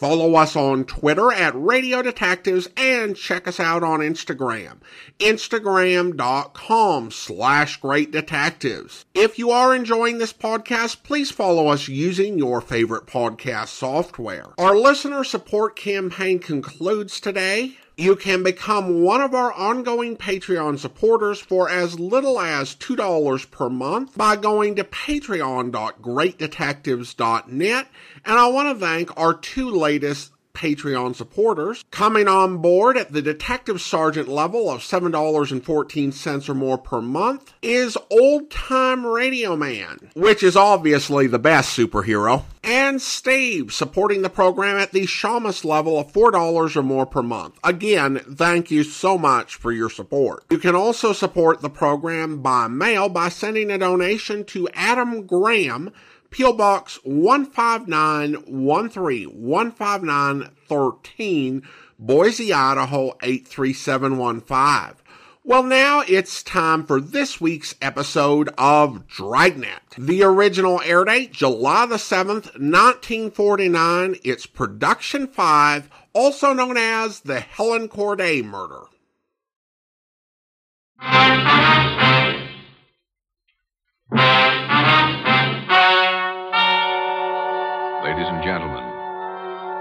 Follow us on Twitter at Radio Detectives and check us out on Instagram. Instagram.com slash Great Detectives. If you are enjoying this podcast, please follow us using your favorite podcast software. Our listener support campaign concludes today. You can become one of our ongoing Patreon supporters for as little as $2 per month by going to patreon.greatdetectives.net. And I want to thank our two latest Patreon supporters. Coming on board at the detective sergeant level of $7.14 or more per month is Old Time Radio Man, which is obviously the best superhero. And Steve, supporting the program at the Shamus level of $4 or more per month. Again, thank you so much for your support. You can also support the program by mail by sending a donation to Adam Graham, P.O. Box 15913 15913, Boise, Idaho 83715. Well, now it's time for this week's episode of Dragnet. The original air date, July the 7th, 1949. It's production 5, also known as the Helen Corday murder.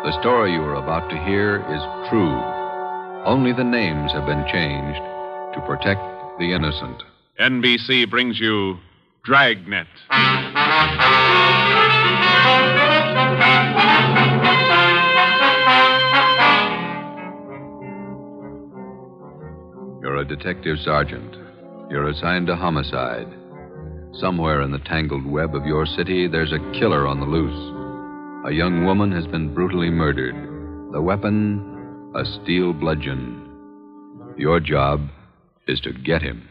The story you are about to hear is true. Only the names have been changed to protect the innocent. NBC brings you Dragnet. You're a detective sergeant. You're assigned to homicide. Somewhere in the tangled web of your city, there's a killer on the loose. A young woman has been brutally murdered. The weapon, a steel bludgeon. Your job is to get him.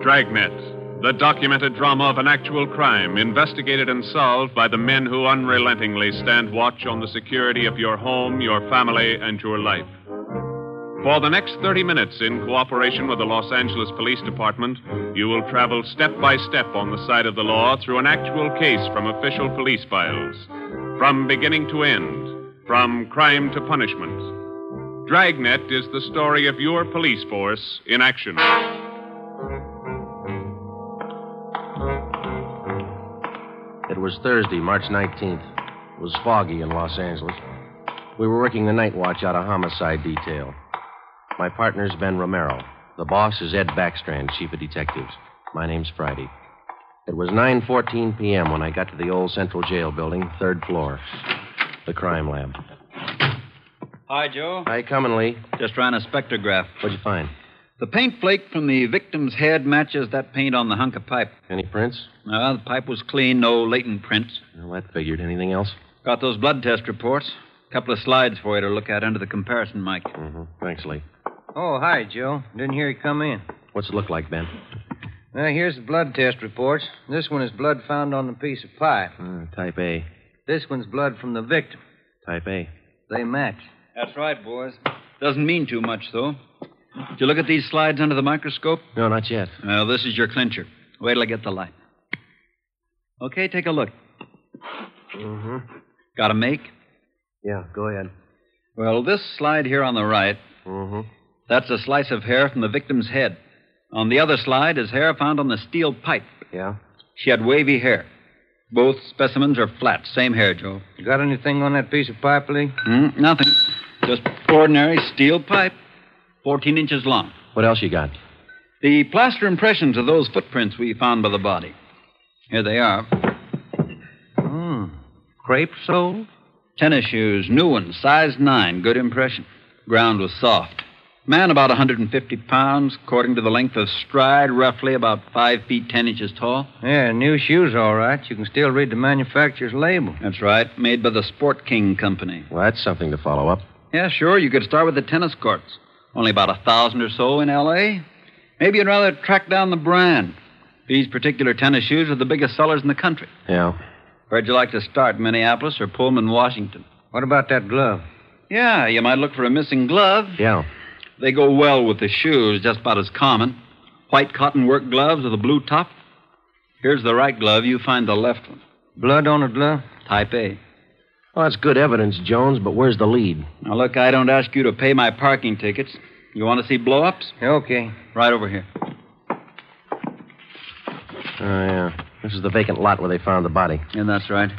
Dragnet, the documented drama of an actual crime, investigated and solved by the men who unrelentingly stand watch on the security of your home, your family, and your life. For the next 30 minutes, in cooperation with the Los Angeles Police Department, you will travel step by step on the side of the law through an actual case from official police files. From beginning to end, from crime to punishment. Dragnet is the story of your police force in action. It was Thursday, March 19th. It was foggy in Los Angeles. We were working the night watch out of homicide detail. My partner's Ben Romero. The boss is Ed Backstrand, chief of detectives. My name's Friday. It was 9:14 p.m. when I got to the old Central Jail building, third floor, the crime lab. Hi, Joe. Hi, you coming, Lee? Just ran a spectrograph. What'd you find? The paint flake from the victim's head matches that paint on the hunk of pipe. Any prints? No, the pipe was clean, no latent prints. Well, that figured. Anything else? Got those blood test reports. A couple of slides for you to look at under the comparison mic. Mm-hmm. Thanks, Lee. Oh, hi, Joe. Didn't hear you come in. What's it look like, Ben? Well, here's the blood test reports. This one is blood found on the piece of pipe. Uh, type A. This one's blood from the victim. Type A. They match. That's right, boys. Doesn't mean too much, though. Did you look at these slides under the microscope? No, not yet. Well, this is your clincher. Wait till I get the light. Okay, take a look. Mm-hmm. Got a make? Yeah, go ahead. Well, this slide here on the right, Mm-hmm. That's a slice of hair from the victim's head. On the other slide is hair found on the steel pipe. Yeah? She had wavy hair. Both specimens are flat. Same hair, Joe. You got anything on that piece of pipe, Lee? Hmm, nothing. Just ordinary steel pipe. 14 inches long. What else you got? The plaster impressions of those footprints we found by the body. Here they are. Hmm. Crepe sole? Tennis shoes, new ones, size 9, good impression. Ground was soft. Man about 150 pounds, according to the length of stride, roughly about 5 feet 10 inches tall. Yeah, new shoes, all right. You can still read the manufacturer's label. That's right, made by the Sport King Company. Well, that's something to follow up. Yeah, sure, you could start with the tennis courts. Only about a thousand or so in L.A. Maybe you'd rather track down the brand. These particular tennis shoes are the biggest sellers in the country. Yeah. Where'd you like to start, Minneapolis or Pullman, Washington? What about that glove? Yeah, you might look for a missing glove. Yeah. They go well with the shoes, just about as common. White cotton work gloves with a blue top. Here's the right glove. You find the left one. Blood on the glove? Type A. Well, that's good evidence, Jones, but where's the lead? Now, look, I don't ask you to pay my parking tickets. You want to see blow ups? Okay. Right over here. Oh, yeah. This is the vacant lot where they found the body. Yeah, that's right.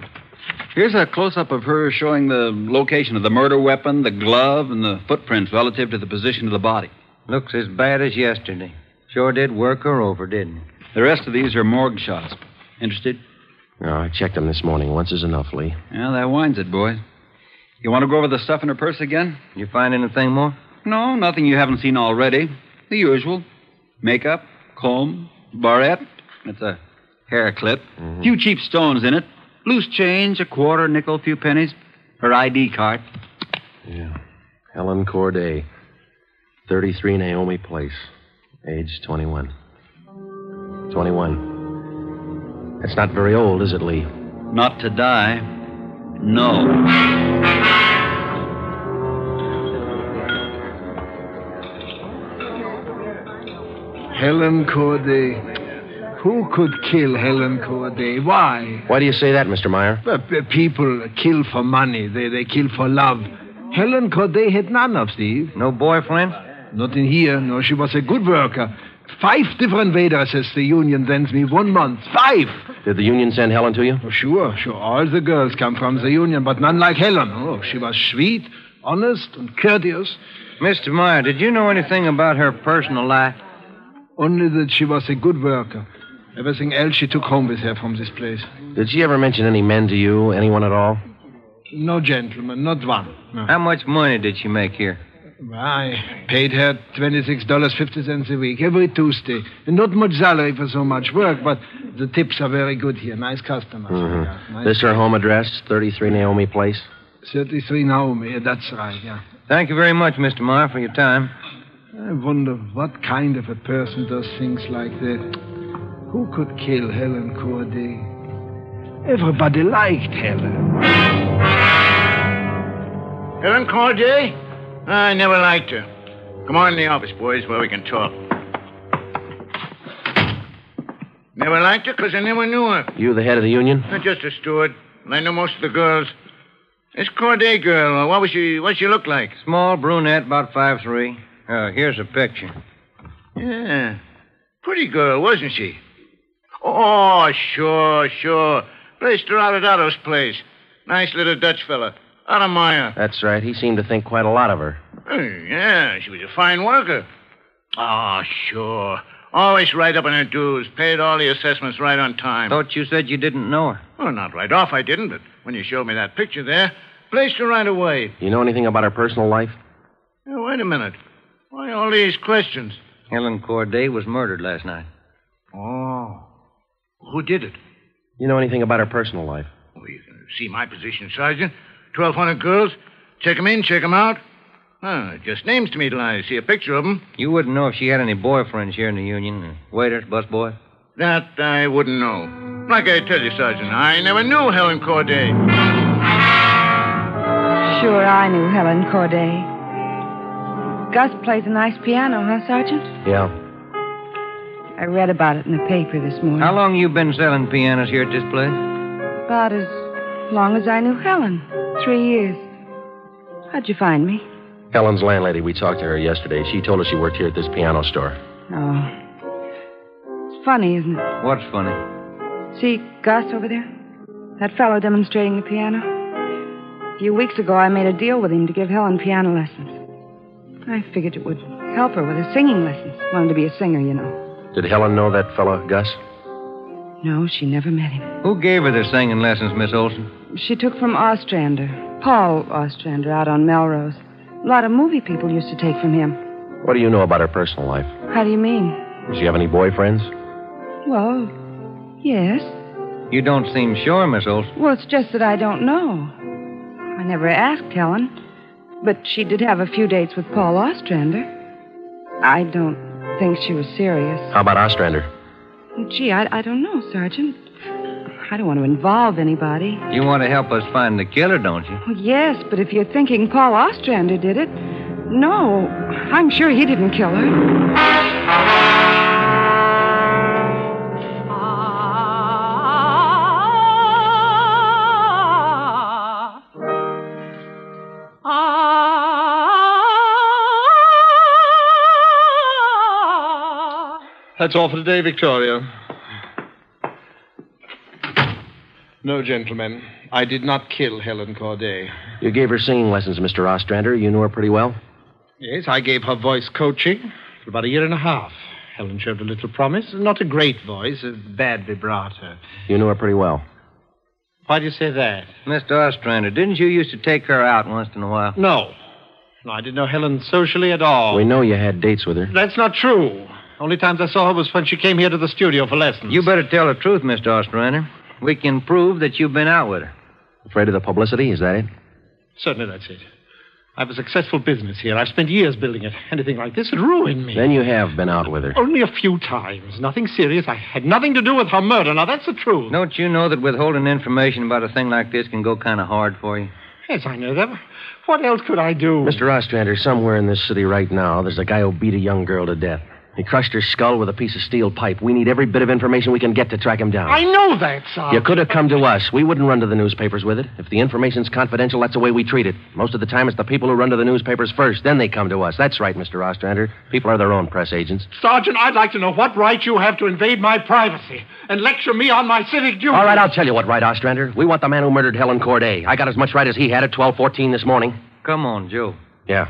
Here's a close up of her showing the location of the murder weapon, the glove, and the footprints relative to the position of the body. Looks as bad as yesterday. Sure did work her over, didn't it? The rest of these are morgue shots. Interested? No, I checked them this morning. Once is enough, Lee. Yeah, that winds it, boys. You want to go over the stuff in her purse again? You find anything more? No, nothing you haven't seen already. The usual. Makeup, comb, barrette. It's a hair clip. Mm-hmm. Few cheap stones in it. Loose change, a quarter, nickel, few pennies. Her ID card. Yeah. Helen Corday. 33 Naomi Place. Age 21. 21. That's not very old, is it, Lee? Not to die. No. Helen Corday. Who could kill Helen Corday? Why? Why do you say that, Mr. Meyer? Uh, people kill for money. They, they kill for love. Helen Corday had none of Steve. No boyfriend? Not in here. No, she was a good worker. Five different waitresses the union sends me one month. Five! Did the union send Helen to you? Oh, sure, sure. All the girls come from the union, but none like Helen. Oh, she was sweet, honest, and courteous. Mr. Meyer, did you know anything about her personal life? Only that she was a good worker. Everything else she took home with her from this place. Did she ever mention any men to you? Anyone at all? No gentleman, not one. No. How much money did she make here? I paid her $26.50 a week every Tuesday. And not much salary for so much work, but the tips are very good here. Nice customers. Mm-hmm. Yeah, nice. This her home address, 33 Naomi Place? 33 Naomi. That's right, yeah. Thank you very much, Mr. Meyer, for your time. I wonder what kind of a person does things like that. Who could kill Helen Corday? Everybody liked Helen. Helen Corday? I never liked her. Come on in the office, boys, where we can talk. Never liked her because I never knew her. You the head of the union? I'm just a steward. and I know most of the girls. This Corday girl, uh, what was she? What she look like? Small brunette, about five three. Uh, here's a picture. Yeah, pretty girl, wasn't she? Oh, sure, sure. Placed her out at Otto's place. Nice little Dutch fella. Otto Meyer. That's right. He seemed to think quite a lot of her. Hey, yeah, she was a fine worker. Oh, sure. Always right up on her dues. Paid all the assessments right on time. Thought you said you didn't know her. Well, not right off, I didn't, but when you showed me that picture there, placed her right away. You know anything about her personal life? Now, wait a minute. Why all these questions? Helen Corday was murdered last night. Oh. Who did it? You know anything about her personal life? Well, you can see my position, Sergeant. 1,200 girls. Check 'em in, check 'em out. Huh, just names to me till I see a picture of 'em. You wouldn't know if she had any boyfriends here in the union. uh, Waiters, busboy. That I wouldn't know. Like I tell you, Sergeant, I never knew Helen Corday. Sure, I knew Helen Corday. Gus plays a nice piano, huh, Sergeant? Yeah. I read about it in the paper this morning. How long you been selling pianos here at this place? About as long as I knew Helen. Three years. How'd you find me? Helen's landlady, we talked to her yesterday. She told us she worked here at this piano store. Oh. It's funny, isn't it? What's funny? See Gus over there? That fellow demonstrating the piano? A few weeks ago, I made a deal with him to give Helen piano lessons. I figured it would help her with her singing lessons. Wanted to be a singer, you know. Did Helen know that fellow, Gus? No, she never met him. Who gave her the singing lessons, Miss Olson? She took from Ostrander. Paul Ostrander out on Melrose. A lot of movie people used to take from him. What do you know about her personal life? How do you mean? Does she have any boyfriends? Well, yes. You don't seem sure, Miss Olson. Well, it's just that I don't know. I never asked Helen. But she did have a few dates with Paul Ostrander. I don't think she was serious. How about Ostrander? Gee, I, I don't know, Sergeant. I don't want to involve anybody. You want to help us find the killer, don't you? Well, yes, but if you're thinking Paul Ostrander did it, no. I'm sure he didn't kill her. That's all for today, Victoria. No, gentlemen. I did not kill Helen Corday. You gave her singing lessons, Mr. Ostrander. You knew her pretty well? Yes, I gave her voice coaching for about a year and a half. Helen showed a little promise. Not a great voice, a bad vibrato. You knew her pretty well. Why do you say that? Mr. Ostrander, didn't you used to take her out once in a while? No. No, I didn't know Helen socially at all. We know you had dates with her. That's not true. Only times I saw her was when she came here to the studio for lessons. You better tell the truth, Mr. Ostrander. We can prove that you've been out with her. Afraid of the publicity? Is that it? Certainly that's it. I have a successful business here. I've spent years building it. Anything like this would ruin me. Then you have been out with her. Only a few times. Nothing serious. I had nothing to do with her murder. Now, that's the truth. Don't you know that withholding information about a thing like this can go kind of hard for you? Yes, I know that. What else could I do? Mr. Ostrander, somewhere in this city right now, there's a guy who beat a young girl to death. He crushed her skull with a piece of steel pipe. We need every bit of information we can get to track him down. I know that, sir. You could have come to us. We wouldn't run to the newspapers with it. If the information's confidential, that's the way we treat it. Most of the time, it's the people who run to the newspapers first. Then they come to us. That's right, Mr. Ostrander. People are their own press agents. Sergeant, I'd like to know what right you have to invade my privacy and lecture me on my civic duty. All right, I'll tell you what right, Ostrander. We want the man who murdered Helen Corday. I got as much right as he had at 1214 this morning. Come on, Joe. Yeah.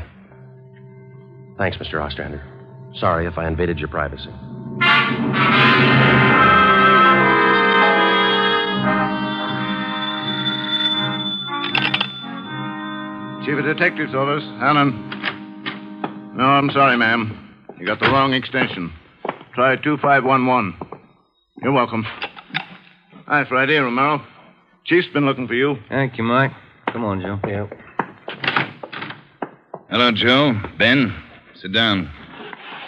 Thanks, Mr. Ostrander. Sorry if I invaded your privacy. Chief of Detectives orders. Hannon. No, I'm sorry, ma'am. You got the wrong extension. Try 2511. You're welcome. Hi, Friday, Romero. Chief's been looking for you. Thank you, Mike. Come on, Joe. Yeah. Hello, Joe. Ben, sit down.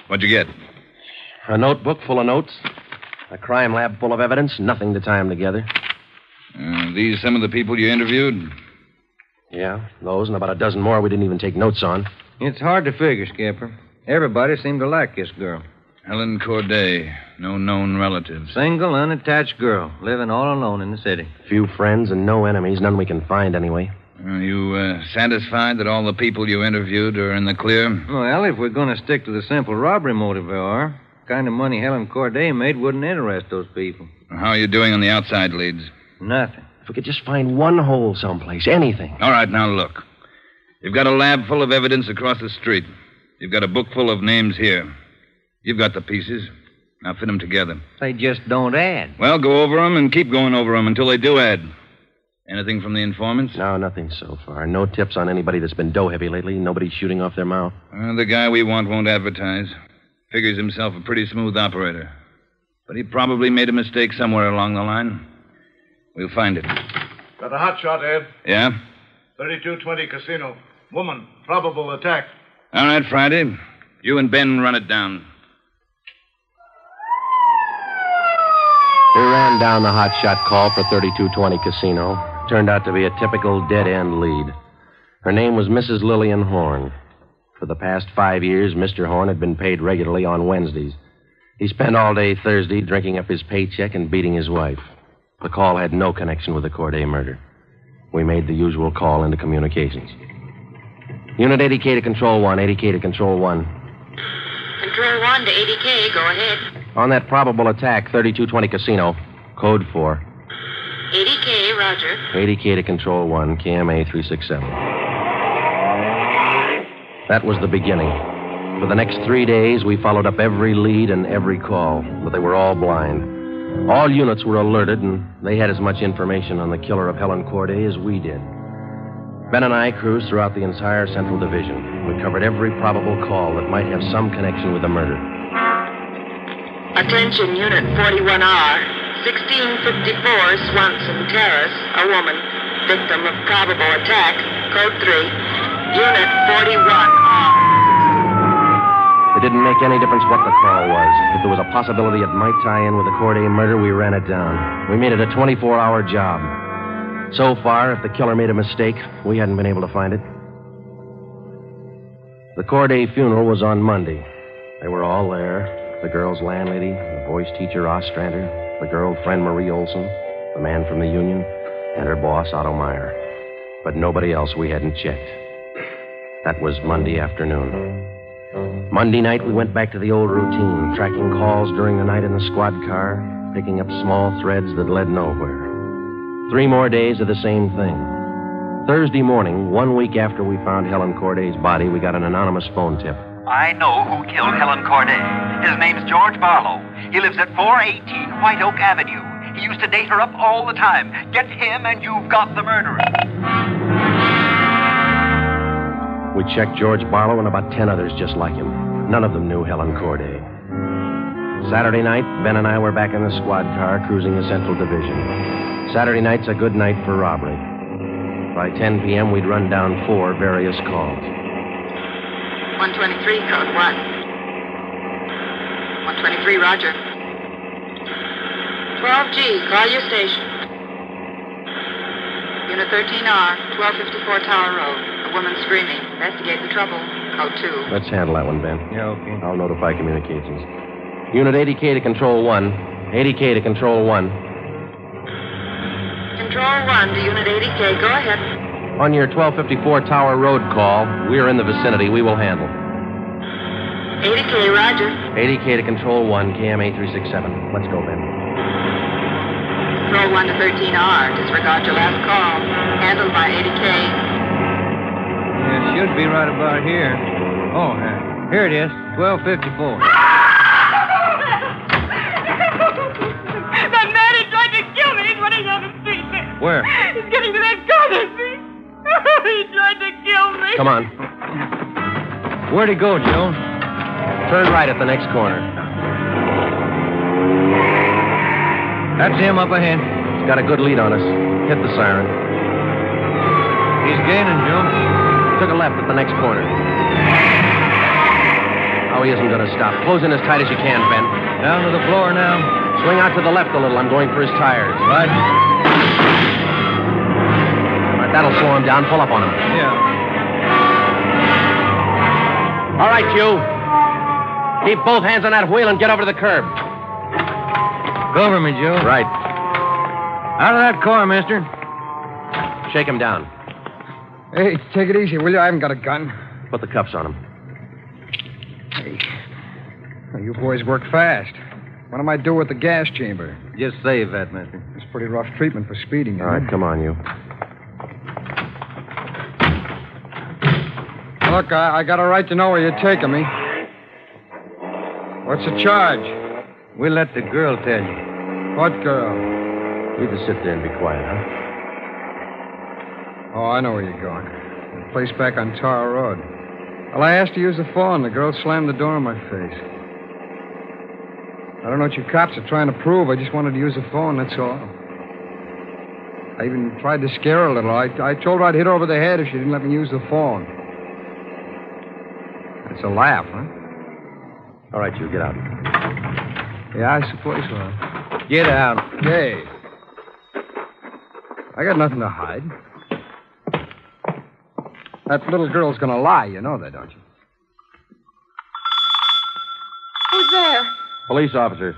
What'd you get? A notebook full of notes. A crime lab full of evidence. Nothing to tie them together. Uh, these some of the people you interviewed? Yeah, those and about a dozen more we didn't even take notes on. It's hard to figure, Skipper. Everybody seemed to like this girl. Helen Corday, no known relatives. Single, unattached girl, living all alone in the city. Few friends and no enemies, none we can find anyway. Are you uh, satisfied that all the people you interviewed are in the clear? Well, if we're going to stick to the simple robbery motive they are, the kind of money Helen Corday made wouldn't interest those people. How are you doing on the outside leads? Nothing. If we could just find one hole someplace, anything. All right, now look. You've got a lab full of evidence across the street. You've got a book full of names here. You've got the pieces. Now fit them together. They just don't add. Well, go over them and keep going over them until they do add. Anything from the informants? No, nothing so far. No tips on anybody that's been dough heavy lately. Nobody shooting off their mouth. Uh, the guy we want won't advertise. Figures himself a pretty smooth operator. But he probably made a mistake somewhere along the line. We'll find it. Got a hot shot, Ed. Yeah? 3220 Casino. Woman. Probable attack. All right, Friday. You and Ben run it down. We ran down the hot shot call for 3220 Casino. Turned out to be a typical dead end lead. Her name was Mrs. Lillian Horn. For the past five years, Mr. Horn had been paid regularly on Wednesdays. He spent all day Thursday drinking up his paycheck and beating his wife. The call had no connection with the Corday murder. We made the usual call into communications. Unit 80K to Control 1, 80K to Control 1. Control 1 to 80K. Go ahead. On that probable attack, 3220 Casino, code 4. 80K, Roger. 80K to Control 1, KMA 367. That was the beginning. For the next three days, we followed up every lead and every call, but they were all blind. All units were alerted, and they had as much information on the killer of Helen Corday as we did. Ben and I cruised throughout the entire Central Division. We covered every probable call that might have some connection with the murder. Attention, Unit 41R. 1654 Swanson Terrace. A woman. Victim of probable attack. Code 3. Unit 41R. It didn't make any difference what the call was. If there was a possibility it might tie in with the Corday murder, we ran it down. We made it a 24 hour job. So far, if the killer made a mistake, we hadn't been able to find it. The Corday funeral was on Monday. They were all there the girl's landlady, the voice teacher Ostrander, the girlfriend Marie Olson, the man from the union, and her boss Otto Meyer. But nobody else we hadn't checked. That was Monday afternoon. Monday night, we went back to the old routine, tracking calls during the night in the squad car, picking up small threads that led nowhere. Three more days of the same thing. Thursday morning, one week after we found Helen Corday's body, we got an anonymous phone tip. I know who killed Helen Corday. His name's George Barlow. He lives at 418 White Oak Avenue. He used to date her up all the time. Get him, and you've got the murderer. We checked George Barlow and about ten others just like him. None of them knew Helen Corday. Saturday night, Ben and I were back in the squad car cruising the Central Division. Saturday night's a good night for robbery. By 10 p.m., we'd run down four various calls. 123, code 1. 123, roger. 12G, call your station. Unit 13R, 1254 Tower Road. A woman screaming. Investigate the trouble. Code 2. Let's handle that one, Ben. Yeah, okay. I'll notify communications. Unit 80K to Control 1. 80K to Control 1. Control 1 to Unit 80K. Go ahead. On your 1254 Tower Road call, we are in the vicinity. We will handle. 80K, roger. 80K to Control 1, KMA 367. Let's go, Ben. Control 1 to 13R. Disregard your last call. Handled by 80K. Yeah, it should be right about here. Oh, uh, here it is. 1254. that man, he tried to kill me. He's running down the street. Where? He's getting to that corner, see? he tried to. Come on. Where'd he go, Joe? Turn right at the next corner. That's him up ahead. He's got a good lead on us. Hit the siren. He's gaining, Joe. Took a left at the next corner. Oh, he isn't going to stop. Close in as tight as you can, Ben. Down to the floor now. Swing out to the left a little. I'm going for his tires. Right. All right, that'll slow him down. Pull up on him. Yeah. All right, you. Keep both hands on that wheel and get over to the curb. Cover me, Joe. Right. Out of that car, mister. Shake him down. Hey, take it easy, will you? I haven't got a gun. Put the cuffs on him. Hey. Well, you boys work fast. What am I do with the gas chamber? Just save that, mister. It's pretty rough treatment for speeding. All right, eh? come on, you. Look, I, I got a right to know where you're taking me. Eh? What's the charge? We'll let the girl tell you. What girl? You just sit there and be quiet, huh? Oh, I know where you're going. The place back on Tower Road. Well, I asked to use the phone. The girl slammed the door in my face. I don't know what you cops are trying to prove. I just wanted to use the phone, that's all. I even tried to scare her a little. I, I told her I'd hit her over the head if she didn't let me use the phone. It's a laugh, huh? All right, you get out. Yeah, I suppose so. Get out. Hey. I got nothing to hide. That little girl's gonna lie. You know that, don't you? Who's there? Police officers.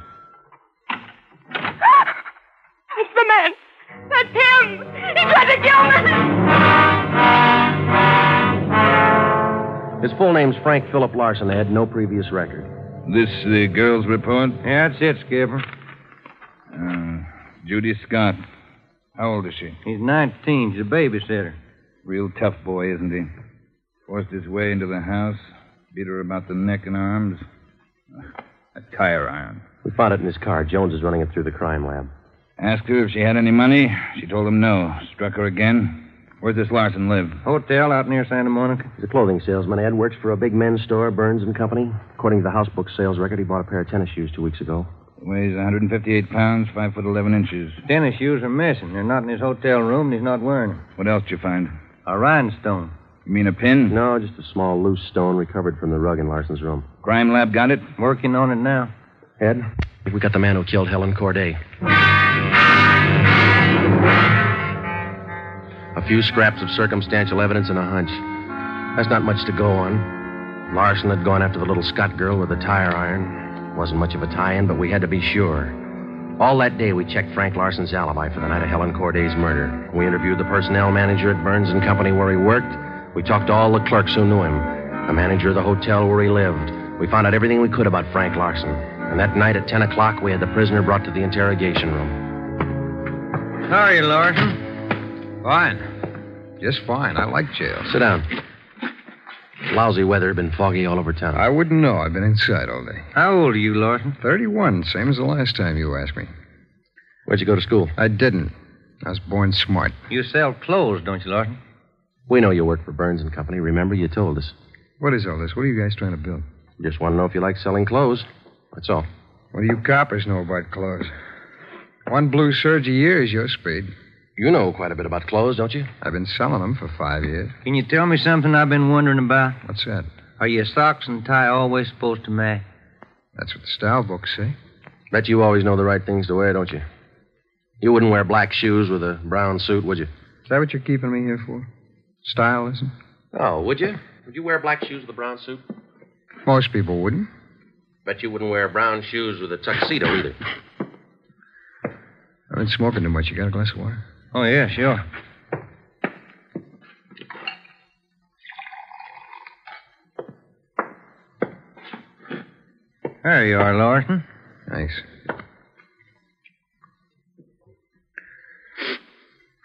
His full name's Frank Philip Larson. They had no previous record. This the girl's report? Yeah, that's it, Skipper. Uh, Judy Scott. How old is she? He's 19. She's a babysitter. Real tough boy, isn't he? Forced his way into the house, beat her about the neck and arms. A tire iron. We found it in his car. Jones is running it through the crime lab. Asked her if she had any money. She told him no. Struck her again. Where's this Larson live? Hotel out near Santa Monica. He's a clothing salesman, Ed. Works for a big men's store, Burns and Company. According to the house book sales record, he bought a pair of tennis shoes two weeks ago. Weighs 158 pounds, 5 foot 11 inches. Tennis shoes are missing. They're not in his hotel room, and he's not wearing them. What else did you find? A rhinestone. You mean a pin? No, just a small loose stone recovered from the rug in Larson's room. Crime lab got it? Working on it now. Ed, we got the man who killed Helen Corday. A few scraps of circumstantial evidence and a hunch. That's not much to go on. Larson had gone after the little Scott girl with a tire iron. Wasn't much of a tie-in, but we had to be sure. All that day, we checked Frank Larson's alibi for the night of Helen Corday's murder. We interviewed the personnel manager at Burns and Company where he worked. We talked to all the clerks who knew him, the manager of the hotel where he lived. We found out everything we could about Frank Larson. And that night at 10 o'clock, we had the prisoner brought to the interrogation room. How are you, Larson? Fine. Just fine. I like jail. Sit down. Lousy weather, been foggy all over town. I wouldn't know. I've been inside all day. How old are you, Larson? 31, same as the last time you asked me. Where'd you go to school? I didn't. I was born smart. You sell clothes, don't you, Larson? We know you work for Burns and Company. Remember, you told us. What is all this? What are you guys trying to build? Just want to know if you like selling clothes. That's all. What do you coppers know about clothes? One blue serge a year is your speed. You know quite a bit about clothes, don't you? I've been selling them for five years. Can you tell me something I've been wondering about? What's that? Are your socks and tie always supposed to match? That's what the style books say. Bet you always know the right things to wear, don't you? You wouldn't wear black shoes with a brown suit, would you? Is that what you're keeping me here for? Stylism? Oh, would you? Would you wear black shoes with a brown suit? Most people wouldn't. Bet you wouldn't wear brown shoes with a tuxedo either. I've been smoking too much. You got a glass of water? Oh, yeah, sure. There you are, Larson. Thanks.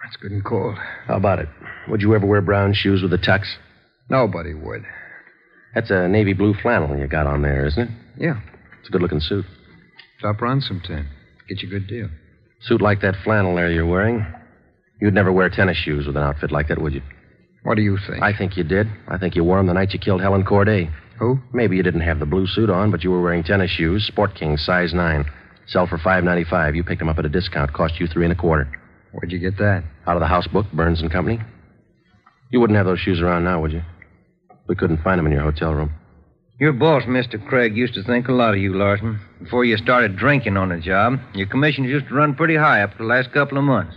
That's good and cold. How about it? Would you ever wear brown shoes with a tux? Nobody would. That's a navy blue flannel you got on there, isn't it? Yeah. It's a good looking suit. Stop around sometime. Get you a good deal. Suit like that flannel there you're wearing. You'd never wear tennis shoes with an outfit like that, would you? What do you think? I think you did. I think you wore them the night you killed Helen Corday. Who? Maybe you didn't have the blue suit on, but you were wearing tennis shoes, Sport King, size nine. Sell for five ninety five. You picked them up at a discount. Cost you three and a quarter. Where'd you get that? Out of the house book, Burns and Company. You wouldn't have those shoes around now, would you? We couldn't find them in your hotel room. Your boss, Mr. Craig, used to think a lot of you, Larson. Before you started drinking on the job, your commissions used to run pretty high up to the last couple of months.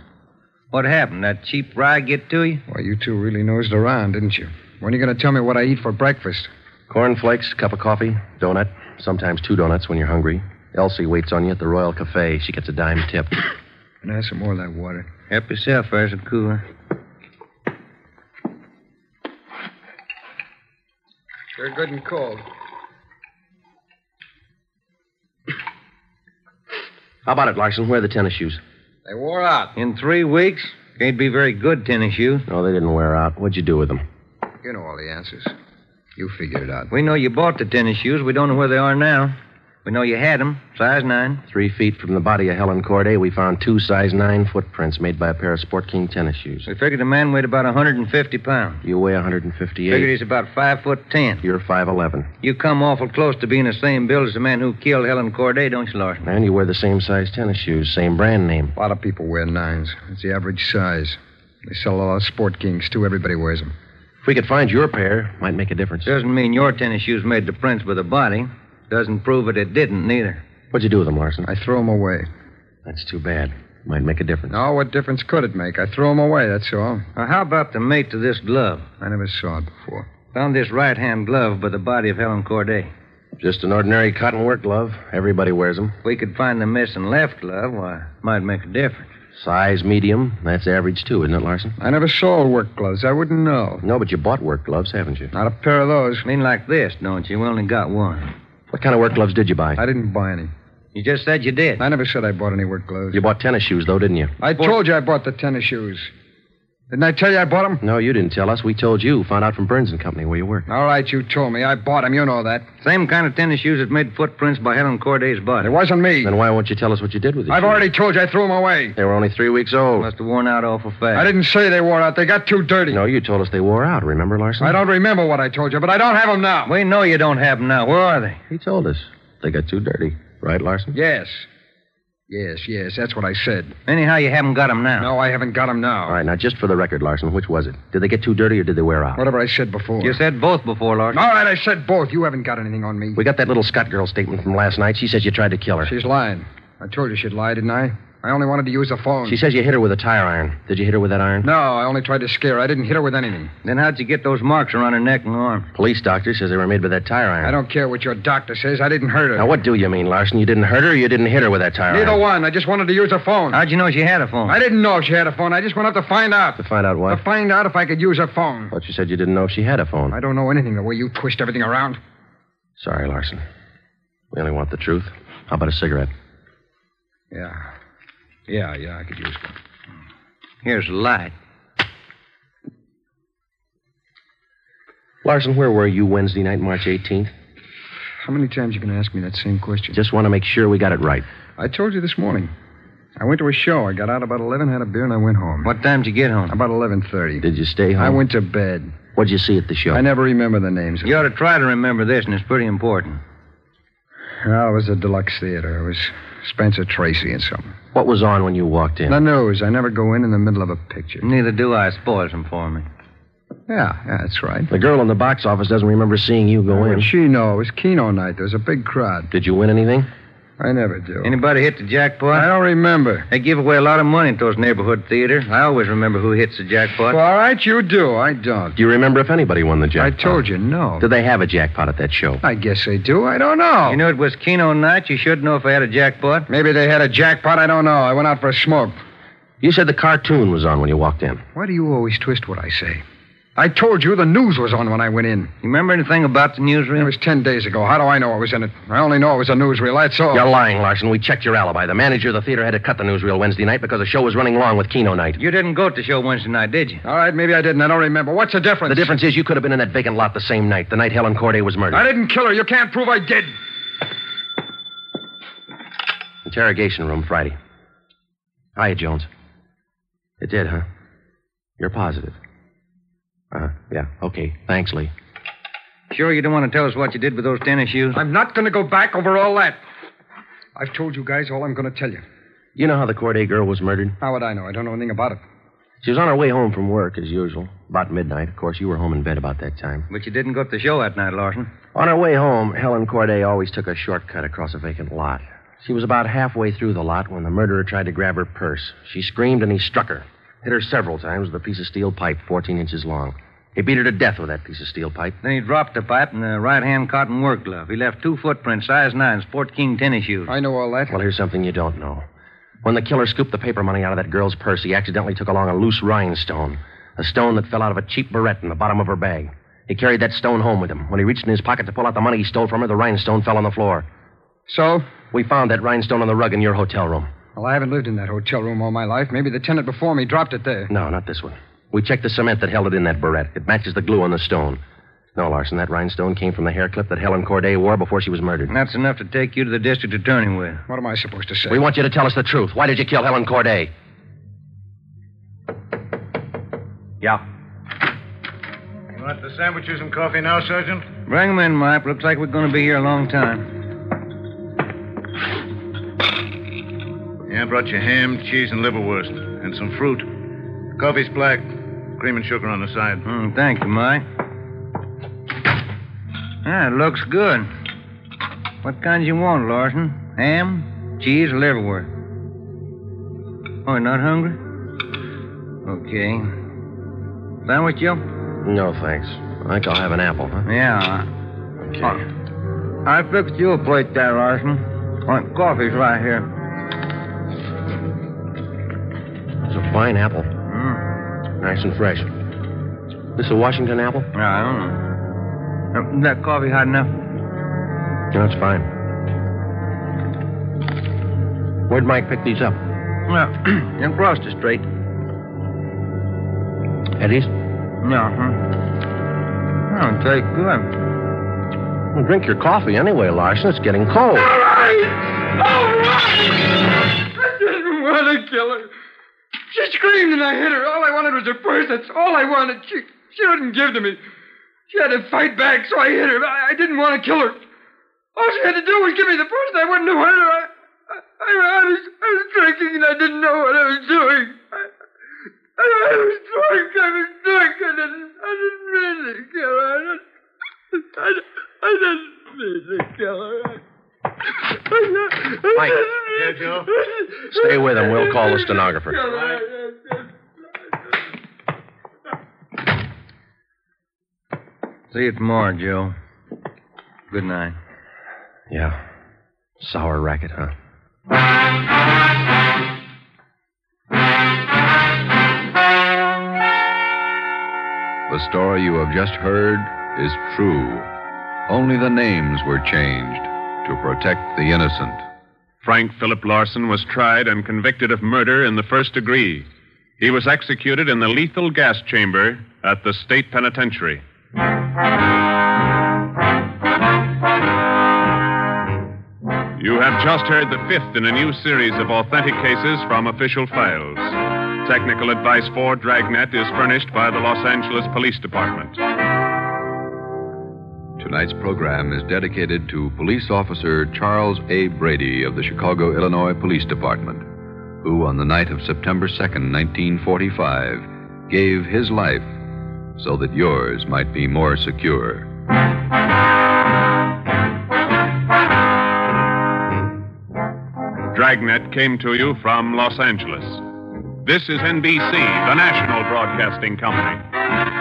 What happened? That cheap rye get to you? Well, you two really nosed around, didn't you? When are you going to tell me what I eat for breakfast? Cornflakes, cup of coffee, donut, sometimes two donuts when you're hungry. Elsie waits on you at the Royal Cafe. She gets a dime tip. And have some more of that water. Help yourself, there's a cooler. Sure good and cold. How about it, Larson? Where are the tennis shoes? They wore out. In three weeks? Can't be very good tennis shoes. No, they didn't wear out. What'd you do with them? You know all the answers. You figured it out. We know you bought the tennis shoes. We don't know where they are now. We know you had them, size nine. Three feet from the body of Helen Corday, we found two size nine footprints made by a pair of Sport King tennis shoes. We figured the man weighed about 150 pounds. You weigh 158. Figured he's about five foot ten. You're 5'11. You come awful close to being the same build as the man who killed Helen Corday, don't you, Larson? And you wear the same size tennis shoes, same brand name. A lot of people wear nines. It's the average size. They sell a lot of Sport Kings, too. Everybody wears them. If we could find your pair, might make a difference. Doesn't mean your tennis shoes made the prints with the body. Doesn't prove it it didn't, neither. What'd you do with them, Larson? I threw them away. That's too bad. Might make a difference. No, what difference could it make? I threw them away, that's all. Now, how about the mate to this glove? I never saw it before. Found this right hand glove by the body of Helen Corday. Just an ordinary cotton work glove. Everybody wears them. If we could find the missing left glove, why, might make a difference. Size medium. That's average, too, isn't it, Larson? I never saw work gloves. I wouldn't know. No, but you bought work gloves, haven't you? Not a pair of those. Mean like this, don't you? We only got one. What kind of work gloves did you buy? I didn't buy any. You just said you did. I never said I bought any work gloves. You bought tennis shoes, though, didn't you? I told you I bought the tennis shoes. Didn't I tell you I bought them? No, you didn't tell us. We told you. Found out from Burns and Company where you work. All right, you told me. I bought them. You know that. Same kind of tennis shoes that made footprints by Helen Corday's body. It wasn't me. Then why won't you tell us what you did with it? I've already told you I threw them away. They were only three weeks old. Must have worn out awful fast. I didn't say they wore out. They got too dirty. No, you told us they wore out. Remember, Larson? I don't remember what I told you, but I don't have them now. We know you don't have them now. Where are they? He told us. They got too dirty. Right, Larson? Yes. Yes, yes, that's what I said. Anyhow, you haven't got him now. No, I haven't got him now. All right, now just for the record, Larson, which was it? Did they get too dirty or did they wear out? Whatever I said before. You said both before, Larson. All right, I said both. You haven't got anything on me. We got that little Scott girl statement from last night. She says you tried to kill her. She's lying. I told you she'd lie, didn't I? I only wanted to use the phone. She says you hit her with a tire iron. Did you hit her with that iron? No, I only tried to scare her. I didn't hit her with anything. Then how'd you get those marks around her neck and arm? Police doctor says they were made by that tire iron. I don't care what your doctor says. I didn't hurt her. Now, what do you mean, Larson? You didn't hurt her or you didn't hit her with that tire iron. Neither iron? one. I just wanted to use a phone. How'd you know she had a phone? I didn't know if she had a phone. I just went up to find out. To find out what? To find out if I could use her phone. But you said you didn't know if she had a phone. I don't know anything the way you twist everything around. Sorry, Larson. We only want the truth. How about a cigarette? Yeah. Yeah, yeah, I could use one. Here's the light. Larson, where were you Wednesday night, March 18th? How many times you going to ask me that same question? Just want to make sure we got it right. I told you this morning. I went to a show. I got out about 11, had a beer, and I went home. What time did you get home? About 11.30. Did you stay home? I went to bed. What'd you see at the show? I never remember the names. You ought to try to remember this, and it's pretty important. Well, it was a deluxe theater. It was Spencer Tracy and something. What was on when you walked in? The news. I never go in in the middle of a picture. Neither do I. Spoils them for me. Yeah, yeah, that's right. The girl in the box office doesn't remember seeing you go in. She know? It was Keno night. There was a big crowd. Did you win anything? I never do. Anybody hit the jackpot? I don't remember. They give away a lot of money at those neighborhood theaters. I always remember who hits the jackpot. Well, all right, you do. I don't. Do you remember if anybody won the jackpot? I told you no. Did they have a jackpot at that show? I guess they do. I don't know. You knew it was Keno night. You should know if I had a jackpot. Maybe they had a jackpot. I don't know. I went out for a smoke. You said the cartoon was on when you walked in. Why do you always twist what I say? I told you the news was on when I went in. You remember anything about the newsreel? It was ten days ago. How do I know I was in it? I only know it was a newsreel. That's all. You're lying, Larson. We checked your alibi. The manager of the theater had to cut the newsreel Wednesday night because the show was running long with Keno night. You didn't go to the show Wednesday night, did you? All right, maybe I didn't. I don't remember. What's the difference? The difference is you could have been in that vacant lot the same night, the night Helen Corday was murdered. I didn't kill her. You can't prove I did. Interrogation room Friday. Hiya, Jones. It did, huh? You're positive. Uh, yeah, okay. Thanks, Lee. Sure you don't want to tell us what you did with those tennis shoes? I'm not going to go back over all that. I've told you guys all I'm going to tell you. You know how the Corday girl was murdered? How would I know? I don't know anything about it. She was on her way home from work, as usual. About midnight. Of course, you were home in bed about that time. But you didn't go to the show that night, Larson. On her way home, Helen Corday always took a shortcut across a vacant lot. She was about halfway through the lot when the murderer tried to grab her purse. She screamed and he struck her. Hit her several times with a piece of steel pipe 14 inches long. He beat her to death with that piece of steel pipe. Then he dropped the pipe in the right hand cotton work glove. He left two footprints, size nine, Sport King tennis shoes. I know all that. Well, here's something you don't know. When the killer scooped the paper money out of that girl's purse, he accidentally took along a loose rhinestone. A stone that fell out of a cheap barrette in the bottom of her bag. He carried that stone home with him. When he reached in his pocket to pull out the money he stole from her, the rhinestone fell on the floor. So? We found that rhinestone on the rug in your hotel room. Well, I haven't lived in that hotel room all my life. Maybe the tenant before me dropped it there. No, not this one. We checked the cement that held it in that barrette. It matches the glue on the stone. No, Larson, that rhinestone came from the hair clip that Helen Corday wore before she was murdered. That's enough to take you to the district attorney with. What am I supposed to say? We want you to tell us the truth. Why did you kill Helen Corday? Yeah. You want the sandwiches and coffee now, Sergeant? Bring 'em in, Mike. Looks like we're going to be here a long time. Yeah, I brought you ham, cheese, and liverwurst, and some fruit. Coffee's black, cream and sugar on the side. Mm, thank you, Mike. Ah, it looks good. What kinds you want, Larson? Ham, cheese, or liverwurst? Oh, you're not hungry? Okay. Sandwich, Joe? No, thanks. I think I'll have an apple, huh? Yeah. Okay. I fixed you a plate there, Larson. Want coffee's right here. Fine apple. Mm. Nice and fresh. This a Washington apple? Yeah, I don't know. Uh, that coffee hot enough? No, it's fine. Where'd Mike pick these up? Well, in across the street. Eddie's? Yeah, huh? Oh, take good. Well, drink your coffee anyway, Larson. It's getting cold. All right! All right! I didn't want to kill her. She screamed and I hit her. All I wanted was her purse. That's all I wanted. She, she wouldn't give to me. She had to fight back, so I hit her. I, I didn't want to kill her. All she had to do was give me the purse, and I wouldn't have hurt her. I, I, I, was, I was drinking and I didn't know what I was doing. I, I, I was drunk. I was drunk. I didn't, I didn't mean to kill her. I didn't, I, I didn't mean to kill her. Mike. Yeah, Joe? Stay with him. We'll call the stenographer. See you tomorrow, Joe. Good night. Yeah. Sour racket, huh? The story you have just heard is true. Only the names were changed to protect the innocent. Frank Philip Larson was tried and convicted of murder in the first degree. He was executed in the lethal gas chamber at the state penitentiary. You have just heard the fifth in a new series of authentic cases from official files. Technical advice for Dragnet is furnished by the Los Angeles Police Department. Tonight's program is dedicated to Police Officer Charles A. Brady of the Chicago, Illinois Police Department, who, on the night of September 2nd, 1945, gave his life so that yours might be more secure. Dragnet came to you from Los Angeles. This is NBC, the national broadcasting company.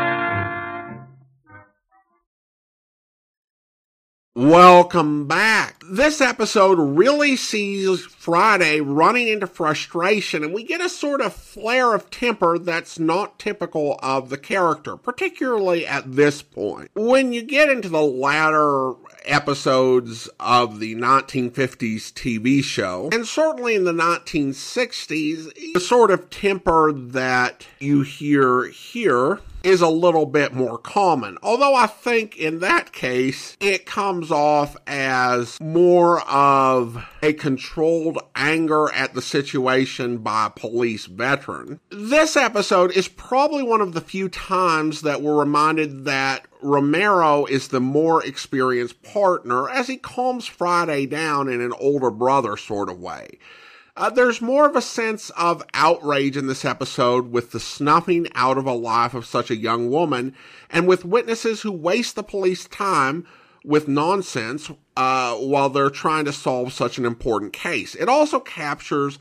Welcome back. This episode really sees Friday running into frustration, and we get a sort of flare of temper that's not typical of the character, particularly at this point. When you get into the latter episodes of the 1950s TV show, and certainly in the 1960s, the sort of temper that you hear here is a little bit more common. Although I think in that case, it comes off as more of a controlled anger at the situation by a police veteran. This episode is probably one of the few times that we're reminded that Romero is the more experienced partner as he calms Friday down in an older brother sort of way. Uh, there's more of a sense of outrage in this episode with the snuffing out of a life of such a young woman and with witnesses who waste the police time with nonsense uh, while they're trying to solve such an important case. It also captures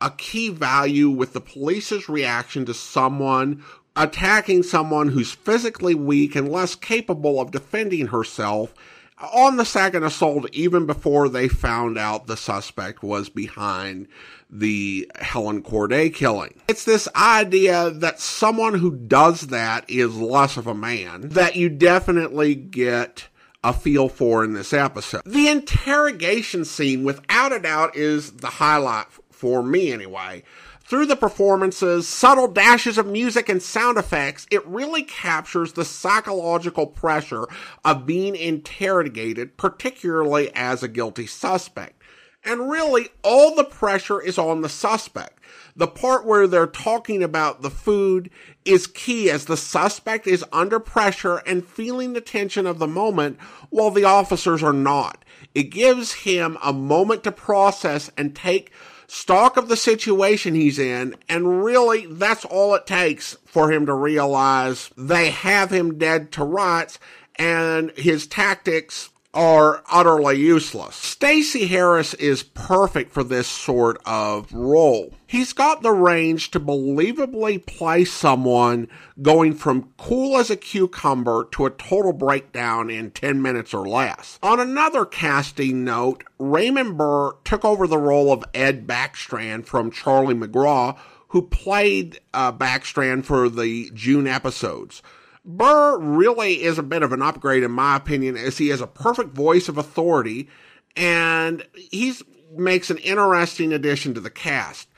a key value with the police's reaction to someone attacking someone who's physically weak and less capable of defending herself on the second assault even before they found out the suspect was behind the Helen Corday killing. It's this idea that someone who does that is less of a man that you definitely get a feel for in this episode. The interrogation scene, without a doubt, is the highlight for me anyway. Through the performances, subtle dashes of music and sound effects, it really captures the psychological pressure of being interrogated, particularly as a guilty suspect. And really, all the pressure is on the suspect. The part where they're talking about the food is key as the suspect is under pressure and feeling the tension of the moment while the officers are not. It gives him a moment to process and take stock of the situation he's in, and really that's all it takes for him to realize they have him dead to rights and his tactics are utterly useless. Stacy Harris is perfect for this sort of role. He's got the range to believably play someone going from cool as a cucumber to a total breakdown in 10 minutes or less. On another casting note, Raymond Burr took over the role of Ed Backstrand from Charlie McGraw, who played uh, Backstrand for the June episodes. Burr really is a bit of an upgrade, in my opinion, as he has a perfect voice of authority and he makes an interesting addition to the cast.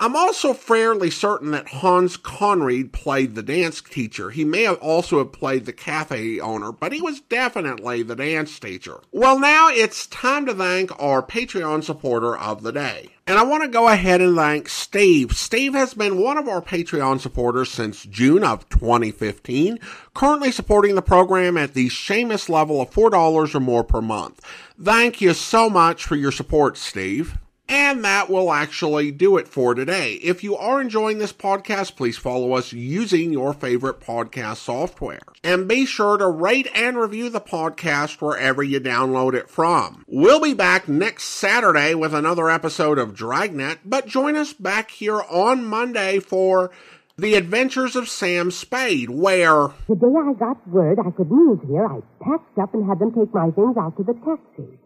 I'm also fairly certain that Hans Conried played the dance teacher. He may have also have played the cafe owner, but he was definitely the dance teacher. Well, now it's time to thank our Patreon supporter of the day. And I want to go ahead and thank Steve. Steve has been one of our Patreon supporters since June of 2015, currently supporting the program at the Seamus level of $4 or more per month. Thank you so much for your support, Steve. And that will actually do it for today. If you are enjoying this podcast, please follow us using your favorite podcast software. And be sure to rate and review the podcast wherever you download it from. We'll be back next Saturday with another episode of Dragnet, but join us back here on Monday for The Adventures of Sam Spade, where The day I got word I could move here, I packed up and had them take my things out to the taxi.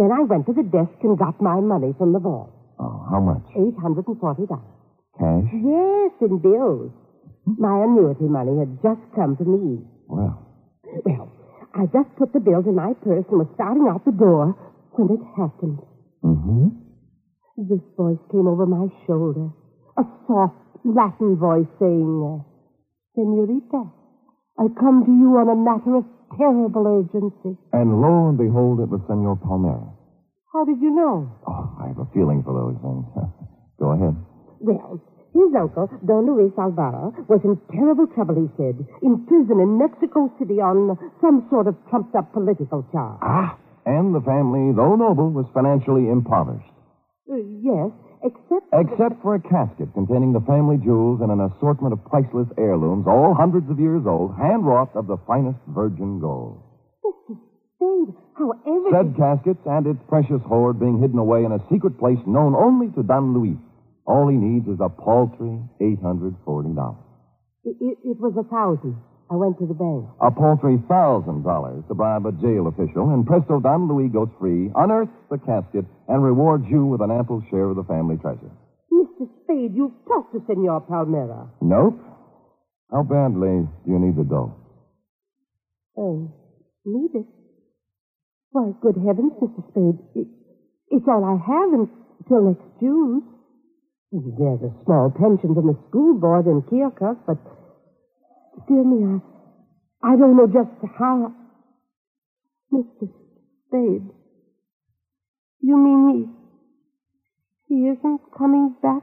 Then I went to the desk and got my money from the vault. Oh, how much? $840. Cash? Yes, in bills. My annuity money had just come to me. Well, Well, I just put the bills in my purse and was starting out the door when it happened. mm-hmm. This voice came over my shoulder. A soft Latin voice saying, Senorita, I come to you on a matter of terrible urgency. And lo and behold, it was Senor Palmera. How did you know? Oh, I have a feeling for those things. Go ahead. Well, his uncle, Don Luis Alvaro, was in terrible trouble, he said. In prison in Mexico City on some sort of trumped up political charge. Ah, and the family, though noble, was financially impoverished. Uh, yes, except. Except for a casket containing the family jewels and an assortment of priceless heirlooms, all hundreds of years old, hand wrought of the finest virgin gold. Mr. Spade, however. Said caskets and its precious hoard being hidden away in a secret place known only to Don Luis. All he needs is a paltry $840. It, it, it was a thousand. I went to the bank. A paltry thousand dollars to bribe a jail official, and presto, Don Luis goes free, unearths the casket, and rewards you with an ample share of the family treasure. Mr. Spade, you've talked to Senor Palmera. Nope. How badly do you need the dough? Oh, need it? Why, good heavens, Mr. Spade. It, it's all I have until next June. There's a small pension from the school board in Keokuk, but dear me, I, I don't know just how. Mr. Spade, you mean he, he isn't coming back